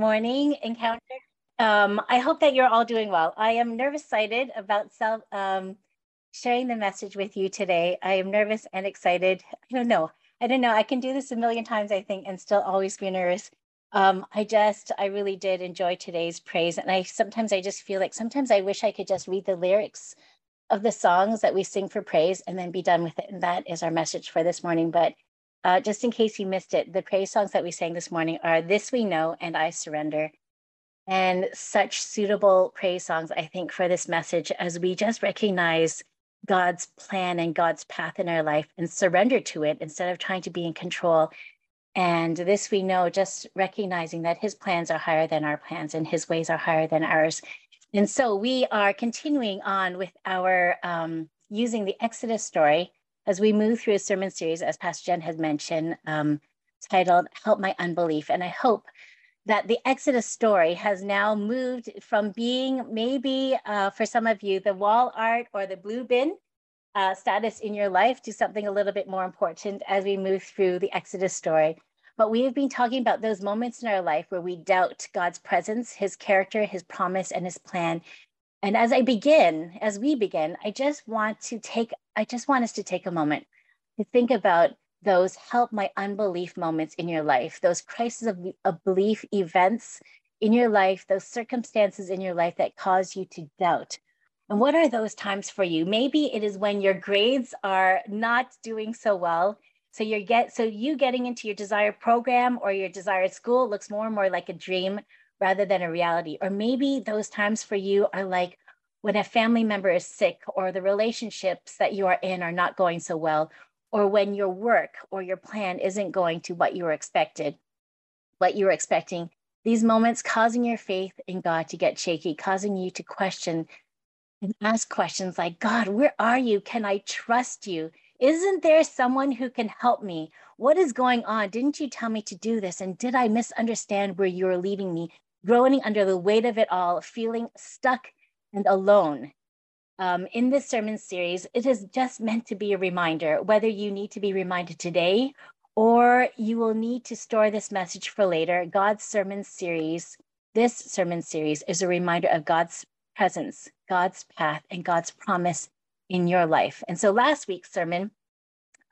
morning, Encounter. Um, I hope that you're all doing well. I am nervous sighted about self um, sharing the message with you today. I am nervous and excited. I don't know. I don't know. I can do this a million times, I think, and still always be nervous. Um, I just, I really did enjoy today's praise. And I sometimes I just feel like sometimes I wish I could just read the lyrics of the songs that we sing for praise and then be done with it. And that is our message for this morning. But uh, just in case you missed it, the praise songs that we sang this morning are This We Know and I Surrender. And such suitable praise songs, I think, for this message as we just recognize God's plan and God's path in our life and surrender to it instead of trying to be in control. And this we know, just recognizing that his plans are higher than our plans and his ways are higher than ours. And so we are continuing on with our um, using the Exodus story as we move through a sermon series, as Pastor Jen has mentioned, um, titled Help My Unbelief. And I hope that the Exodus story has now moved from being maybe uh, for some of you the wall art or the blue bin uh, status in your life to something a little bit more important as we move through the Exodus story. But we have been talking about those moments in our life where we doubt God's presence, his character, his promise, and his plan. And as I begin, as we begin, I just want to take, I just want us to take a moment to think about those help my unbelief moments in your life, those crises of, of belief events in your life, those circumstances in your life that cause you to doubt. And what are those times for you? Maybe it is when your grades are not doing so well so you're get so you getting into your desired program or your desired school looks more and more like a dream rather than a reality. Or maybe those times for you are like when a family member is sick or the relationships that you are in are not going so well, or when your work or your plan isn't going to what you were expected, what you were expecting. These moments causing your faith in God to get shaky, causing you to question and ask questions like, God, where are you? Can I trust you? Isn't there someone who can help me? What is going on? Didn't you tell me to do this? And did I misunderstand where you are leading me? Groaning under the weight of it all, feeling stuck and alone. Um, in this sermon series, it is just meant to be a reminder, whether you need to be reminded today or you will need to store this message for later. God's sermon series, this sermon series is a reminder of God's presence, God's path, and God's promise in your life. And so last week's sermon,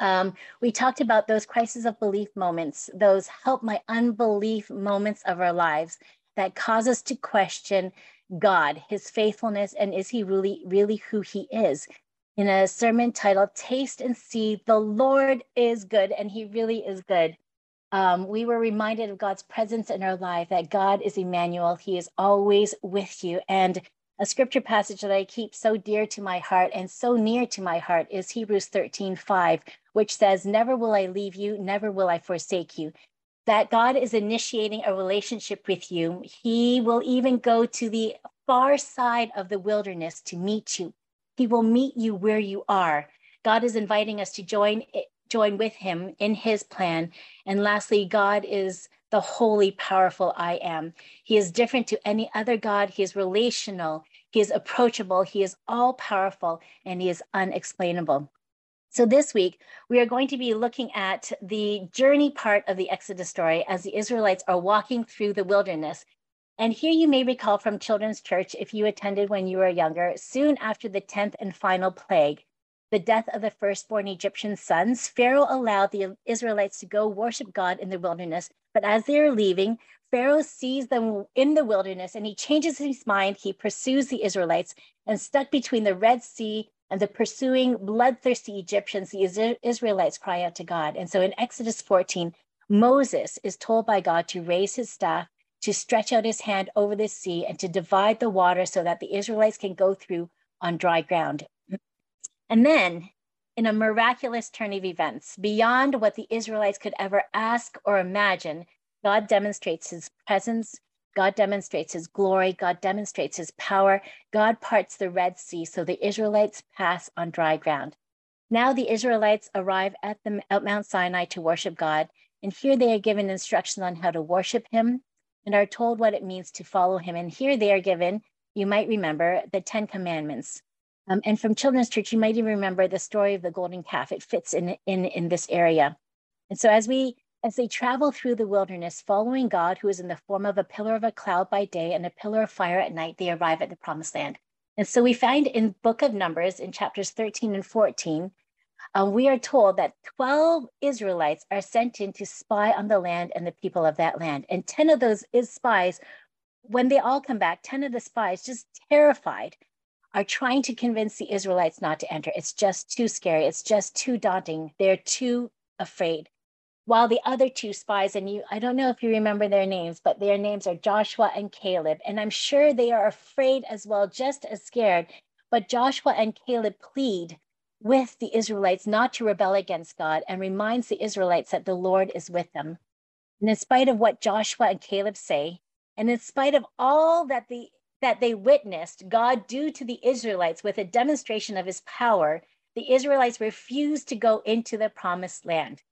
um, we talked about those crises of belief moments, those help my unbelief moments of our lives that cause us to question God, his faithfulness, and is he really, really who he is? In a sermon titled Taste and See, the Lord is good, and he really is good. Um, we were reminded of God's presence in our life, that God is Emmanuel. He is always with you. And a scripture passage that I keep so dear to my heart and so near to my heart is Hebrews 13 5, which says, Never will I leave you, never will I forsake you. That God is initiating a relationship with you. He will even go to the far side of the wilderness to meet you. He will meet you where you are. God is inviting us to join join with him in his plan. And lastly, God is the holy, powerful I am. He is different to any other God. He is relational, he is approachable, he is all powerful, and he is unexplainable. So, this week, we are going to be looking at the journey part of the Exodus story as the Israelites are walking through the wilderness. And here you may recall from Children's Church, if you attended when you were younger, soon after the 10th and final plague, the death of the firstborn Egyptian sons, Pharaoh allowed the Israelites to go worship God in the wilderness. But as they are leaving, Pharaoh sees them in the wilderness and he changes his mind. He pursues the Israelites and stuck between the Red Sea and the pursuing bloodthirsty Egyptians, the Israelites cry out to God. And so in Exodus 14, Moses is told by God to raise his staff, to stretch out his hand over the sea, and to divide the water so that the Israelites can go through on dry ground. And then, in a miraculous turn of events, beyond what the Israelites could ever ask or imagine, God demonstrates his presence. God demonstrates his glory. God demonstrates his power. God parts the Red Sea so the Israelites pass on dry ground. Now the Israelites arrive at, the, at Mount Sinai to worship God. And here they are given instructions on how to worship him and are told what it means to follow him. And here they are given, you might remember, the Ten Commandments. Um, and from Children's Church, you might even remember the story of the golden calf. It fits in, in, in this area. And so as we As they travel through the wilderness, following God, who is in the form of a pillar of a cloud by day and a pillar of fire at night, they arrive at the promised land. And so we find in book of Numbers in chapters 13 and 14, uh, we are told that 12 Israelites are sent in to spy on the land and the people of that land. And 10 of those is spies, when they all come back, 10 of the spies, just terrified, are trying to convince the Israelites not to enter. It's just too scary. It's just too daunting. They're too afraid. While the other two spies, and you, I don't know if you remember their names, but their names are Joshua and Caleb. And I'm sure they are afraid as well, just as scared. But Joshua and Caleb plead with the Israelites not to rebel against God and reminds the Israelites that the Lord is with them. And in spite of what Joshua and Caleb say, and in spite of all that the that they witnessed God do to the Israelites with a demonstration of his power, the Israelites refused to go into the promised land.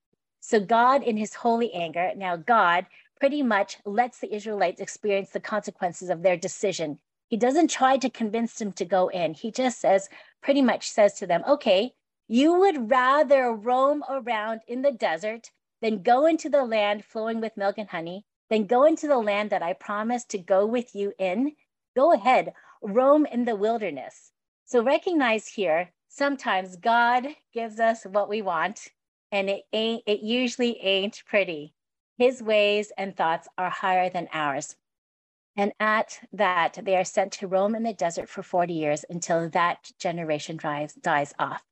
So God in his holy anger, now God pretty much lets the Israelites experience the consequences of their decision. He doesn't try to convince them to go in. He just says, pretty much says to them, okay, you would rather roam around in the desert than go into the land flowing with milk and honey, than go into the land that I promised to go with you in. Go ahead, roam in the wilderness. So recognize here, sometimes God gives us what we want, and it ain't, it usually ain't pretty. His ways and thoughts are higher than ours. And at that, they are sent to roam in the desert for 40 years until that generation drives, dies off.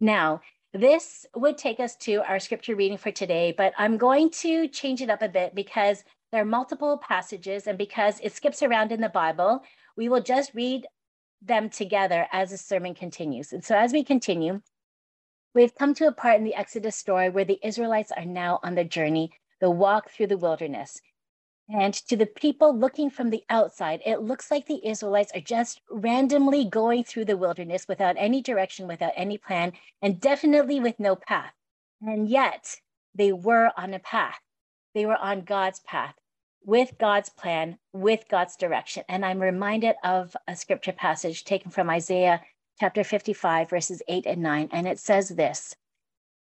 Now, this would take us to our scripture reading for today, but I'm going to change it up a bit because there are multiple passages, and because it skips around in the Bible, we will just read them together as the sermon continues. And so, as we continue, we've come to a part in the Exodus story where the Israelites are now on the journey, the walk through the wilderness. And to the people looking from the outside, it looks like the Israelites are just randomly going through the wilderness without any direction, without any plan, and definitely with no path. And yet they were on a path. They were on God's path, with God's plan, with God's direction. And I'm reminded of a scripture passage taken from Isaiah chapter 55, verses 8 and 9. And it says this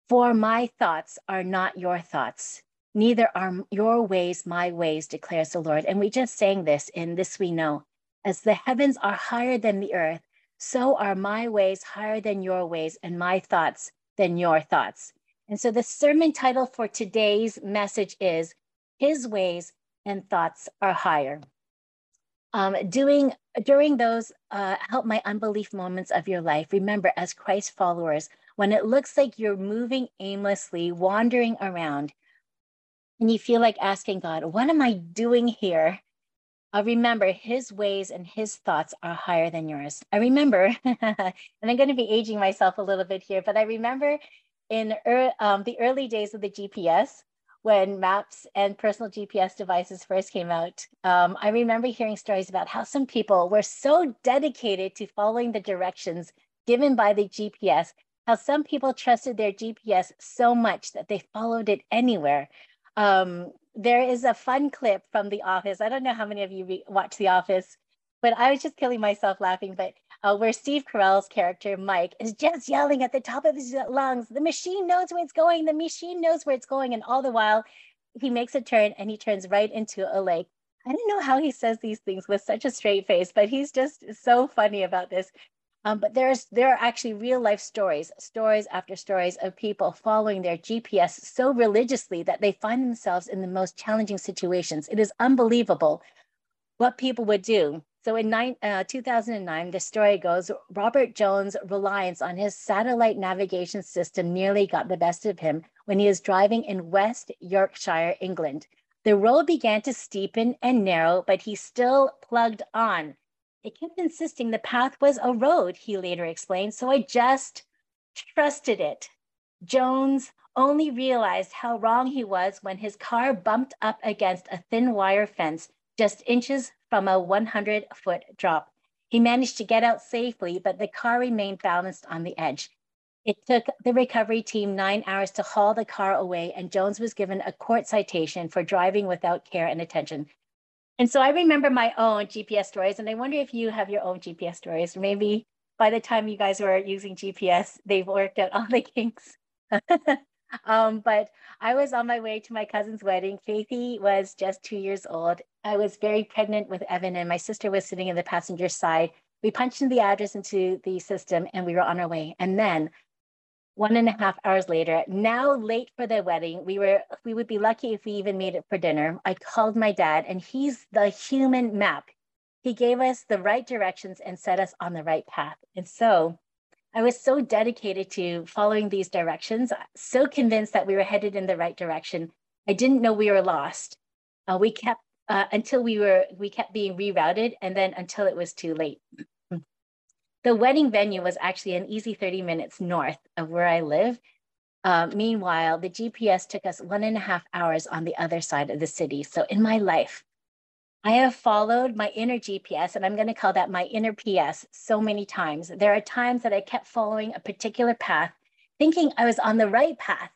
For my thoughts are not your thoughts Neither are your ways my ways, declares the Lord. And we just sang this in This We Know. As the heavens are higher than the earth, so are my ways higher than your ways, and my thoughts than your thoughts. And so the sermon title for today's message is His Ways and Thoughts Are Higher. Um, doing during those uh, help my unbelief moments of your life, remember as Christ followers, when it looks like you're moving aimlessly, wandering around, and you feel like asking God, what am I doing here? Uh, remember, his ways and his thoughts are higher than yours. I remember, and I'm going to be aging myself a little bit here, but I remember in er, um, the early days of the GPS, when maps and personal GPS devices first came out, um, I remember hearing stories about how some people were so dedicated to following the directions given by the GPS, how some people trusted their GPS so much that they followed it anywhere. Um, there is a fun clip from The Office. I don't know how many of you re- watch The Office, but I was just killing myself laughing. But uh, where Steve Carell's character Mike is just yelling at the top of his lungs, "The machine knows where it's going. The machine knows where it's going," and all the while, he makes a turn and he turns right into a lake. I don't know how he says these things with such a straight face, but he's just so funny about this. Um, but there's there are actually real life stories, stories after stories of people following their GPS so religiously that they find themselves in the most challenging situations. It is unbelievable what people would do. So in nine, uh, 2009, the story goes Robert Jones' reliance on his satellite navigation system nearly got the best of him when he was driving in West Yorkshire, England. The road began to steepen and narrow, but he still plugged on it kept insisting the path was a road, he later explained, so I just trusted it. Jones only realized how wrong he was when his car bumped up against a thin wire fence just inches from a 100 foot drop. He managed to get out safely, but the car remained balanced on the edge. It took the recovery team nine hours to haul the car away, and Jones was given a court citation for driving without care and attention. And so I remember my own GPS stories, and I wonder if you have your own GPS stories. Maybe by the time you guys were using GPS, they've worked out all the kinks. um, but I was on my way to my cousin's wedding. Kathy was just two years old. I was very pregnant with Evan, and my sister was sitting in the passenger side. We punched in the address into the system and we were on our way. And then one and a half hours later, now late for the wedding, we were we would be lucky if we even made it for dinner. I called my dad, and he's the human map. He gave us the right directions and set us on the right path. And so I was so dedicated to following these directions, so convinced that we were headed in the right direction. I didn't know we were lost. Uh, we kept uh, until we were we kept being rerouted, and then until it was too late. The wedding venue was actually an easy 30 minutes north of where I live. Uh, meanwhile, the GPS took us one and a half hours on the other side of the city. So in my life, I have followed my inner GPS, and I'm going to call that my inner PS so many times. There are times that I kept following a particular path, thinking I was on the right path,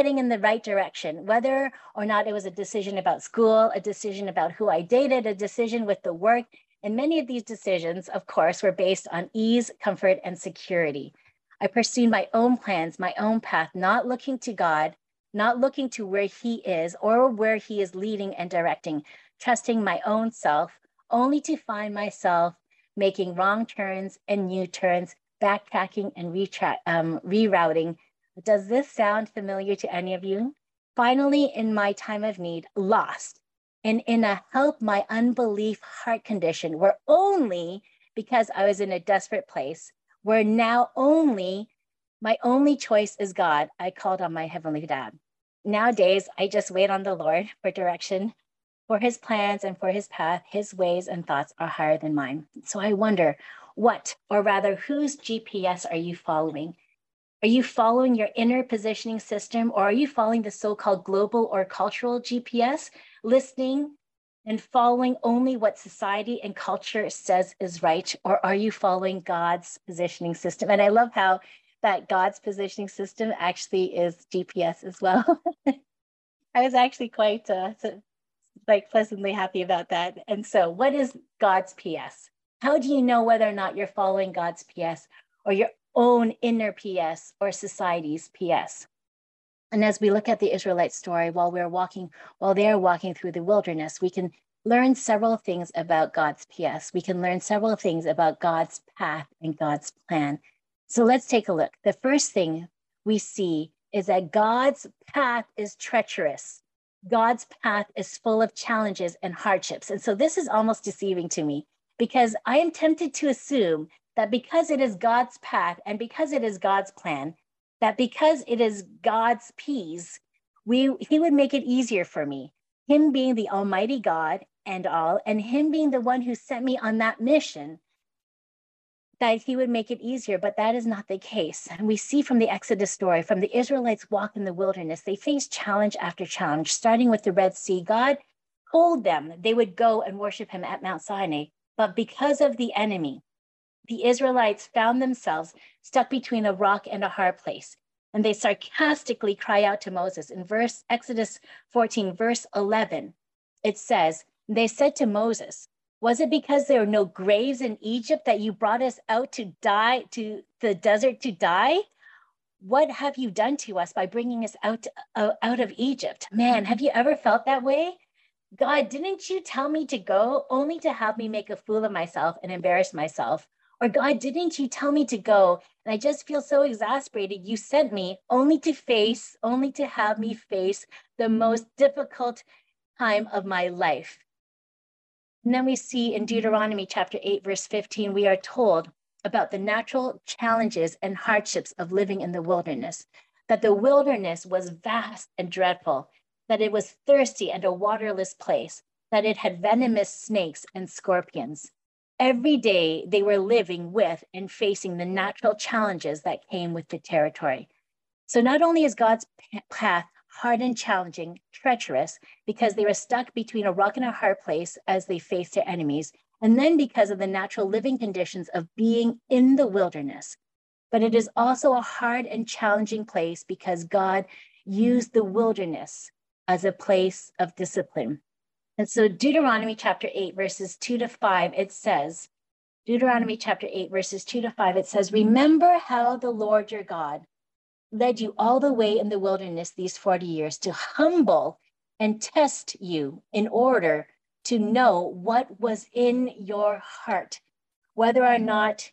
heading in the right direction, whether or not it was a decision about school, a decision about who I dated, a decision with the work, and many of these decisions, of course, were based on ease, comfort, and security. I pursued my own plans, my own path, not looking to God, not looking to where He is or where He is leading and directing, trusting my own self, only to find myself making wrong turns and new turns, backtracking and retra- um, rerouting. Does this sound familiar to any of you? Finally, in my time of need, lost, and in a help my unbelief heart condition, where only because I was in a desperate place, where now only my only choice is God, I called on my heavenly dad. Nowadays, I just wait on the Lord for direction, for his plans and for his path. His ways and thoughts are higher than mine. So I wonder, what, or rather, whose GPS are you following? Are you following your inner positioning system or are you following the so called global or cultural GPS, listening and following only what society and culture says is right? Or are you following God's positioning system? And I love how that God's positioning system actually is GPS as well. I was actually quite uh, like pleasantly happy about that. And so, what is God's PS? How do you know whether or not you're following God's PS or you're own inner PS or society's PS. And as we look at the Israelite story, while we're walking, while they're walking through the wilderness, we can learn several things about God's PS. We can learn several things about God's path and God's plan. So let's take a look. The first thing we see is that God's path is treacherous. God's path is full of challenges and hardships. And so this is almost deceiving to me because I am tempted to assume that because it is God's path and because it is God's plan, that because it is God's peace, we he would make it easier for me. Him being the Almighty God and all, and him being the one who sent me on that mission, that he would make it easier, but that is not the case. And we see from the Exodus story, from the Israelites' walk in the wilderness, they faced challenge after challenge, starting with the Red Sea. God told them they would go and worship him at Mount Sinai, but because of the enemy, the Israelites found themselves stuck between a rock and a hard place. And they sarcastically cry out to Moses. In verse Exodus 14, verse 11, it says, They said to Moses, Was it because there are no graves in Egypt that you brought us out to die, to the desert to die? What have you done to us by bringing us out, uh, out of Egypt? Man, have you ever felt that way? God, didn't you tell me to go only to have me make a fool of myself and embarrass myself? Or God, didn't you tell me to go? And I just feel so exasperated. You sent me only to face, only to have me face the most difficult time of my life. And then we see in Deuteronomy chapter 8, verse 15, we are told about the natural challenges and hardships of living in the wilderness, that the wilderness was vast and dreadful, that it was thirsty and a waterless place, that it had venomous snakes and scorpions every day they were living with and facing the natural challenges that came with the territory. So not only is God's path hard and challenging, treacherous, because they were stuck between a rock and a hard place as they faced their enemies, and then because of the natural living conditions of being in the wilderness. But it is also a hard and challenging place because God used the wilderness as a place of discipline. And so Deuteronomy chapter 8, verses 2 to 5, it says, Deuteronomy chapter 8, verses 2 to 5, it says, Remember how the Lord your God led you all the way in the wilderness these 40 years to humble and test you in order to know what was in your heart, whether or not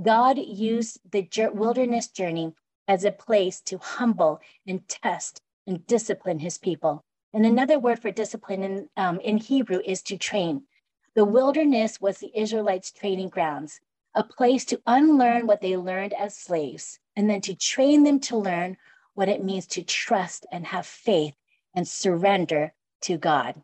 God mm-hmm. used the wilderness journey as a place to humble and test and discipline his people. And mm-hmm. another word for discipline in, um, in Hebrew is to train. The wilderness was the Israelites' training grounds, a place to unlearn what they learned as slaves, and then to train them to learn what it means to trust and have faith and surrender to God.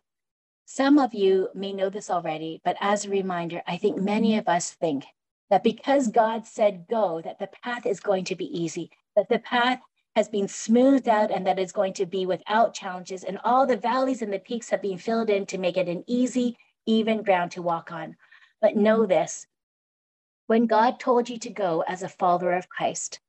Some of you may know this already, but as a reminder, I think many mm-hmm. of us think that because God said go, that the path is going to be easy, that the path has been smoothed out and that it's going to be without challenges. And all the valleys and the peaks have been filled in to make it an easy, even ground to walk on. But know this when God told you to go as a follower of Christ,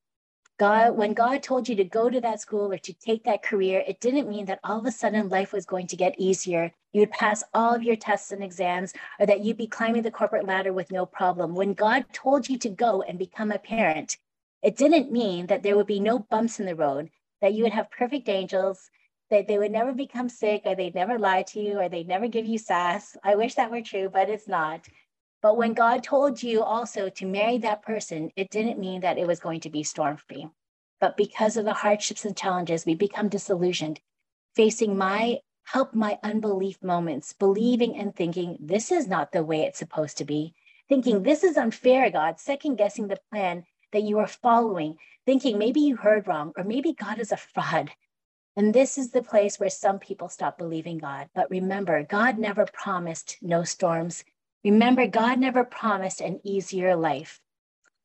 God, when mm-hmm. God told you to go to that school or to take that career, it didn't mean that all of a sudden life was going to get easier. You'd pass all of your tests and exams, or that you'd be climbing the corporate ladder with no problem. When God told you to go and become a parent, it didn't mean that there would be no bumps in the road, that you would have perfect angels, that they would never become sick, or they'd never lie to you, or they'd never give you sass. I wish that were true, but it's not. But when mm-hmm. God told you also to marry that person, it didn't mean that it was going to be storm free. But because of the hardships and challenges, we become disillusioned, facing my help my unbelief moments, believing and thinking this is not the way it's supposed to be, thinking this is unfair, God, second guessing the plan that you are following, thinking maybe you heard wrong, or maybe God is a fraud. And this is the place where some people stop believing God. But remember, God never promised no storms. Remember, God never promised an easier life.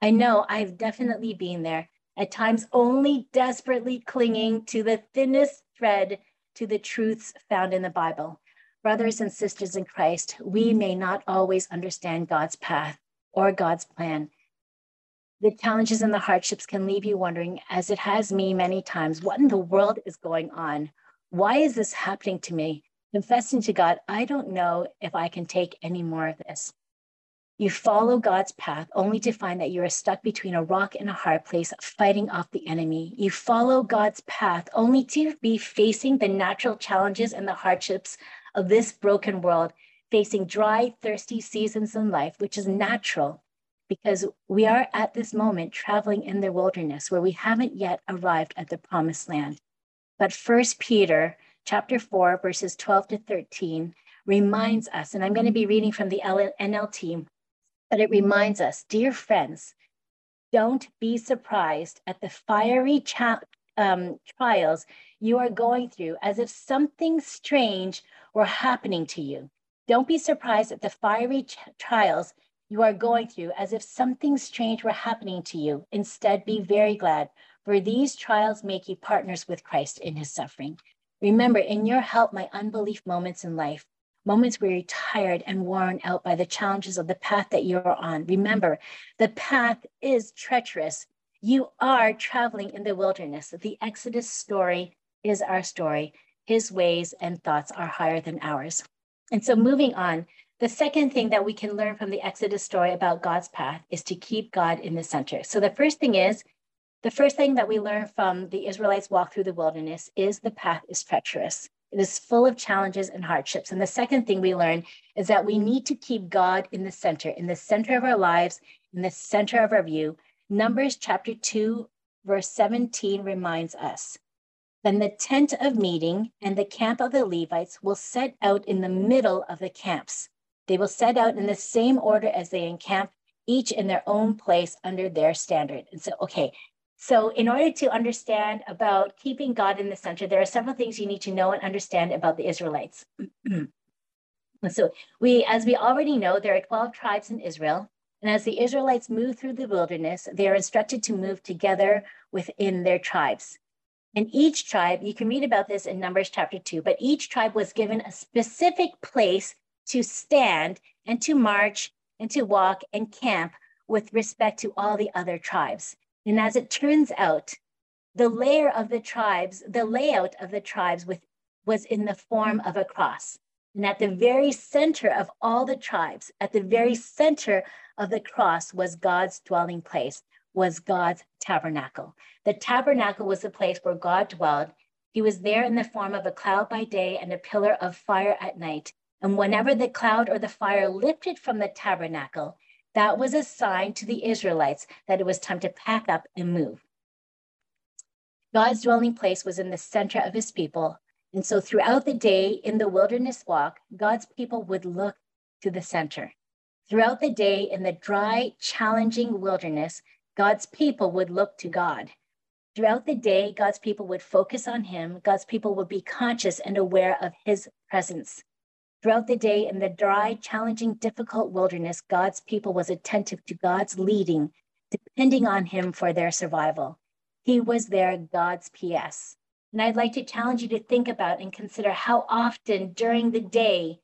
I know I've definitely been there, at times only desperately clinging to the thinnest thread to the truths found in the Bible. Brothers and sisters in Christ, we may not always understand God's path or God's plan. The challenges and the hardships can leave you wondering, as it has me many times, what in the world is going on? Why is this happening to me? Confessing to God, I don't know if I can take any more of this. You follow God's path only to find that you are stuck between a rock and a hard place, fighting off the enemy. You follow God's path only to be facing the natural challenges and the hardships of this broken world, facing dry, thirsty seasons in life, which is natural because we are at this moment traveling in the wilderness where we haven't yet arrived at the promised land. But First Peter chapter 4, verses 12 to 13, reminds us, and I'm going to be reading from the NLT, but it reminds us, dear friends, don't be surprised at the fiery cha- um, trials you are going through as if something strange were happening to you. Don't be surprised at the fiery ch- trials you are going through as if something strange were happening to you. Instead, be very glad, for these trials make you partners with Christ in his suffering. Remember, in your help my unbelief moments in life, moments where you're tired and worn out by the challenges of the path that you're on. Remember, the path is treacherous. You are traveling in the wilderness. The Exodus story is our story. His ways and thoughts are higher than ours. And so, moving on, the second thing that we can learn from the Exodus story about God's path is to keep God in the center. So, the first thing is the first thing that we learn from the Israelites' walk through the wilderness is the path is treacherous. It is full of challenges and hardships. And the second thing we learn is that we need to keep God in the center, in the center of our lives, in the center of our view. Numbers chapter 2, verse 17 reminds us Then the tent of meeting and the camp of the Levites will set out in the middle of the camps. They will set out in the same order as they encamp, each in their own place under their standard. And so, okay, so, in order to understand about keeping God in the center, there are several things you need to know and understand about the Israelites. so, we, as we already know, there are 12 tribes in Israel. And as the Israelites move through the wilderness, they are instructed to move together within their tribes. And each tribe, you can read about this in Numbers chapter two, but each tribe was given a specific place to stand and to march and to walk and camp with respect to all the other tribes. And as it turns out, the layer of the tribes, the layout of the tribes with, was in the form of a cross. And at the very center of all the tribes, at the very center of the cross was God's dwelling place, was God's tabernacle. The tabernacle was the place where God dwelled. He was there in the form of a cloud by day and a pillar of fire at night. And whenever the cloud or the fire lifted from the tabernacle, that was a sign to the Israelites that it was time to pack up and move. God's dwelling place was in the center of his people. And so throughout the day in the wilderness walk, God's people would look to the center. Throughout the day in the dry, challenging wilderness, God's people would look to God. Throughout the day, God's people would focus on Him. God's people would be conscious and aware of His presence. Throughout the day in the dry, challenging, difficult wilderness, God's people was attentive to God's leading, depending on Him for their survival. He was their God's PS. And I'd like to challenge you to think about and consider how often during the day,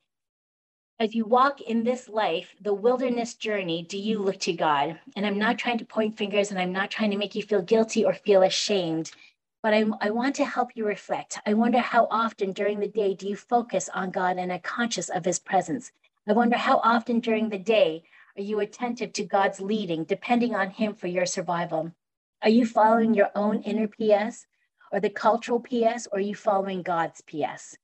as you walk in this life, the wilderness journey, do you look to God? And I'm not trying to point fingers and I'm not trying to make you feel guilty or feel ashamed, but I, I want to help you reflect. I wonder how often during the day do you focus on God and are conscious of his presence? I wonder how often during the day are you attentive to God's leading, depending on him for your survival? Are you following your own inner PS or the cultural PS, or are you following God's PS?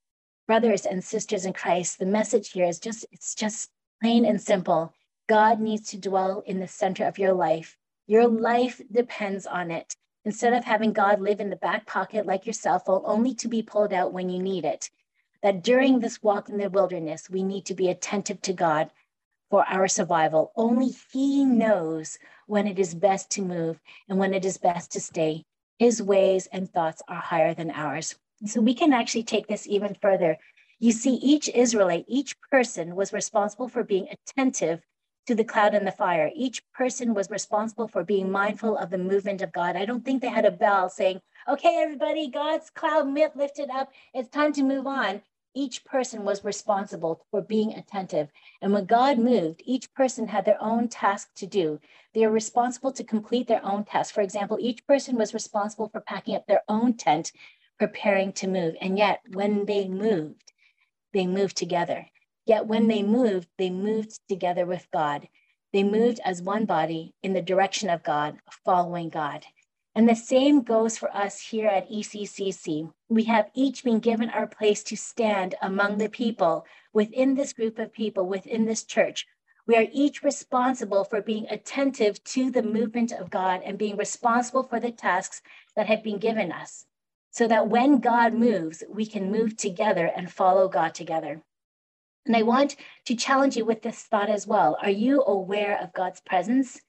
Brothers and sisters in Christ, the message here is just, it's just plain and simple. God needs to dwell in the center of your life. Your life depends on it. Instead of having God live in the back pocket like your cell phone, only to be pulled out when you need it. That during this walk in the wilderness, we need to be attentive to God for our survival. Only He knows when it is best to move and when it is best to stay. His ways and thoughts are higher than ours. So we can actually take this even further. You see, each Israelite, each person was responsible for being attentive to the cloud and the fire. Each person was responsible for being mindful of the movement of God. I don't think they had a bell saying, okay, everybody, God's cloud myth lifted up. It's time to move on each person was responsible for being attentive. And when God moved, each person had their own task to do. They are responsible to complete their own task. For example, each person was responsible for packing up their own tent, preparing to move. And yet, when they moved, they moved together. Yet, when they mm-hmm. moved, they moved together with God. They mm-hmm. moved as one body in the direction of God, following God. And the same goes for us here at ECCC. We have each been given our place to stand among the people within this group of people, within this church. We are each responsible for being attentive to the movement of God and being responsible for the tasks that have been given us, so that when God moves, we can move together and follow God together. And I mm-hmm. want to challenge you with this thought as well. Are you aware of God's presence?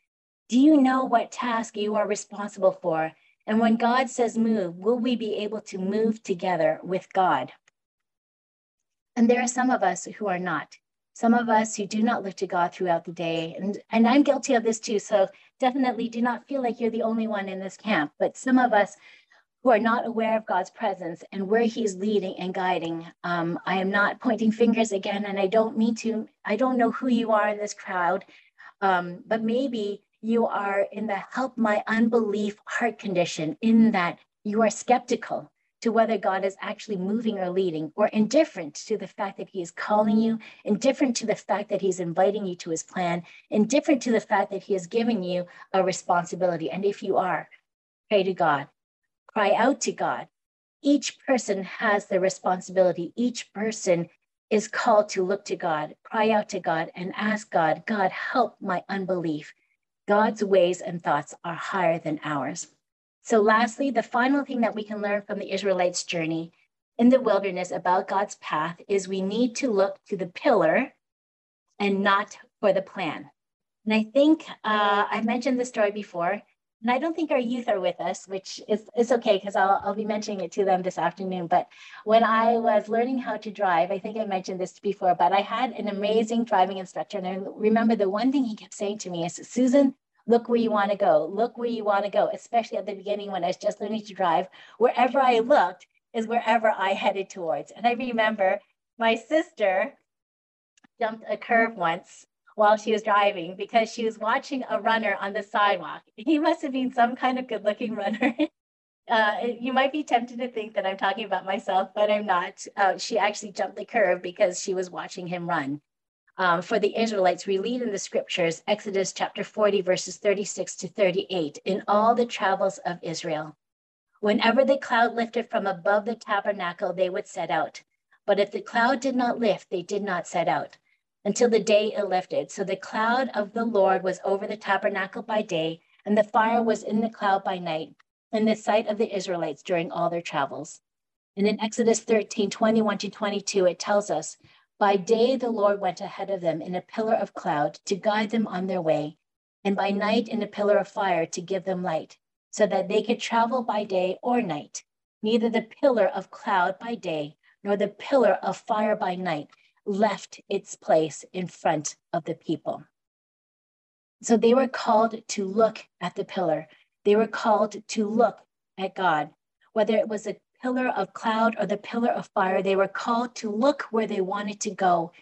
Do you know what task you are responsible for? And when God says move, will we be able to move together with God? And there are some of us who are not. Some of us who do not look to God throughout the day. And, and I'm guilty of this too. So definitely do not feel like you're the only one in this camp. But some of us who are not aware of God's presence and where He's leading and guiding. Um, I am not pointing fingers again, and I don't mean to, I don't know who you are in this crowd, um, but maybe you are in the help my unbelief heart condition, in that you are skeptical to whether God is actually moving or leading, or indifferent to the fact that He is calling you, indifferent to the fact that He's inviting you to His plan, indifferent to the fact that He has given you a responsibility. And if you are, pray to God, cry out to God. Each person has the responsibility, each person is called to look to God, cry out to God, and ask God, God, help my unbelief. God's ways and thoughts are higher than ours. So, lastly, the final thing that we can learn from the Israelites' journey in the wilderness about God's path is we need to look to the pillar and not for the plan. And I think uh, I mentioned this story before. And I don't think our youth are with us, which is, is okay because I'll, I'll be mentioning it to them this afternoon. But when I was learning how to drive, I think I mentioned this before, but I had an amazing driving instructor. And I remember the one thing he kept saying to me is, Susan, look where you want to go. Look where you want to go, especially at the beginning when I was just learning to drive. Wherever I looked is wherever I headed towards. And I remember my sister jumped a curve once while she was driving because she was watching a runner on the sidewalk. He must have been some kind of good looking runner. Uh, you might be tempted to think that I'm talking about myself, but I'm not. Uh, she actually jumped the curve because she was watching him run. Um, for the Israelites, we read in the scriptures, Exodus chapter 40, verses 36 to 38, in all the travels of Israel. Whenever the cloud lifted from above the tabernacle, they would set out. But if the cloud did not lift, they did not set out until the day it lifted. So the cloud of the Lord was over the tabernacle by day, and the fire was in the cloud by night, in the sight of the Israelites during all their travels. And in Exodus 13, 21 to 22, it tells us, By day the Lord went ahead of them in a pillar of cloud to guide them on their way, and by night in a pillar of fire to give them light, so that they could travel by day or night. Neither the pillar of cloud by day nor the pillar of fire by night left its place in front of the people. So they were called to look at the pillar. They were called to look at God. Whether it was a pillar of cloud or the pillar of fire, they were called to look where they wanted to go.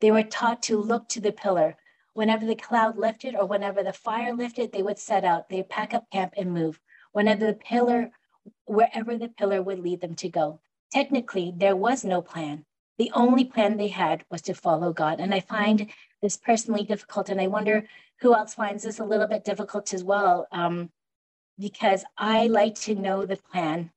They were taught to look to the pillar. Whenever the cloud lifted or whenever the fire lifted, they would set out. They'd pack up camp and move. Whenever the pillar, wherever the pillar would lead them to go. Technically, there was no plan the only plan they had was to follow God. And I find this personally difficult. And I wonder who else finds this a little bit difficult as well, um, because I like to know the plan.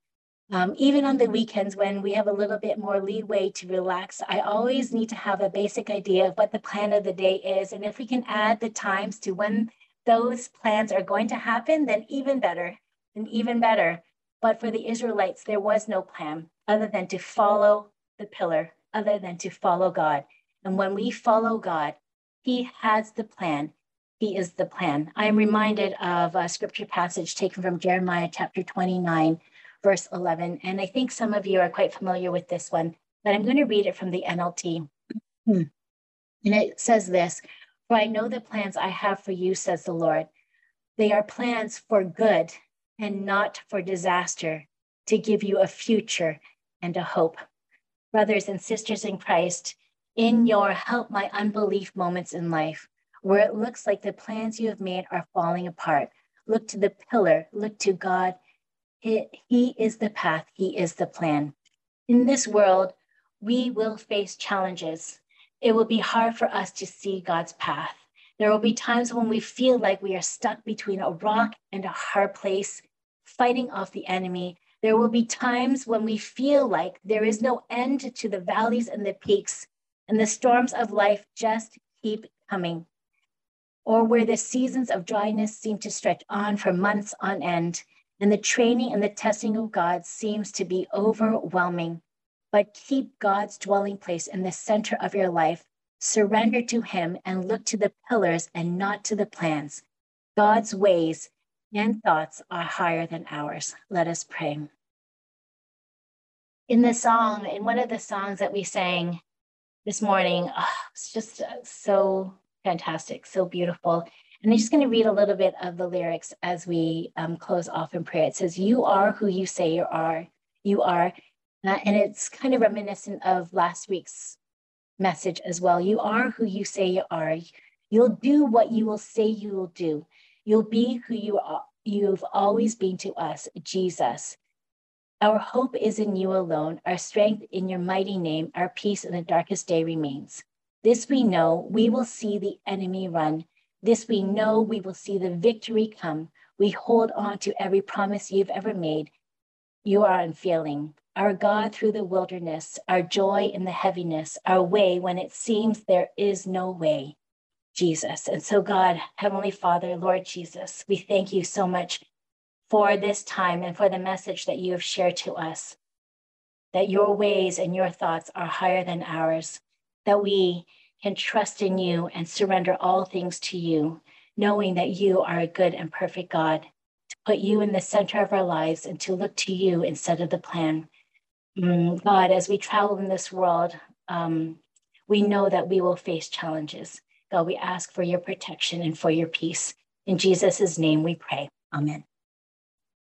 Um, even on the weekends when we have a little bit more leeway to relax, I always need to have a basic idea of what the plan of the day is. And if we can add the times to when those plans are going to happen, then even better, and even better. But for the Israelites, there was no plan other than to follow the pillar other than to follow God. And when we follow God, He has the plan. He is the plan. I am reminded of a scripture passage taken from Jeremiah chapter 29, verse 11. And I think some of you are quite familiar with this one, but I'm going to read it from the NLT. Hmm. And it says this For I know the plans I have for you, says the Lord. They are plans for good and not for disaster, to give you a future and a hope brothers and sisters in Christ, in mm-hmm. your help my unbelief moments in life, where it looks like the plans you have made are falling apart. Look to the pillar, look to God. He, he is the path, He is the plan. In this world, we will face challenges. It will be hard for us to see God's path. There will be times when we feel like we are stuck between a rock and a hard place, fighting off the enemy, there will be times when we feel like there is no end to the valleys and the peaks, and the storms of life just keep coming, or where the seasons of dryness seem to stretch on for months on end, and the training and the testing of God seems to be overwhelming. But keep God's dwelling place in the center of your life. Surrender to Him and look to the pillars and not to the plans. God's ways and thoughts are higher than ours. Let us pray. In the song, in one of the songs that we sang this morning, oh, it's just uh, so fantastic, so beautiful. And I'm just going to read a little bit of the lyrics as we um, close off in prayer. It says, You are who you say you are. You are. Uh, and it's kind of reminiscent of last week's message as well. You are who you say you are. You'll do what you will say you will do. You'll be who you are, you've always been to us, Jesus. Our hope is in you alone. Our strength in your mighty name. Our peace in the darkest day remains. This we know, we will see the enemy run. This we know, we will see the victory come. We hold on to every promise you've ever made. You are unfailing. Our God through the wilderness, our joy in the heaviness, our way when it seems there is no way. Jesus. And so, God, Heavenly Father, Lord Jesus, we thank you so much for this time and for the message that you have shared to us that your ways and your thoughts are higher than ours, that we can trust in you and surrender all things to you, knowing that you are a good and perfect God, to put you in the center of our lives and to look to you instead of the plan. Mm, God, as we travel in this world, um, we know that we will face challenges. God, we ask for your protection and for your peace. In Jesus' name we pray. Amen.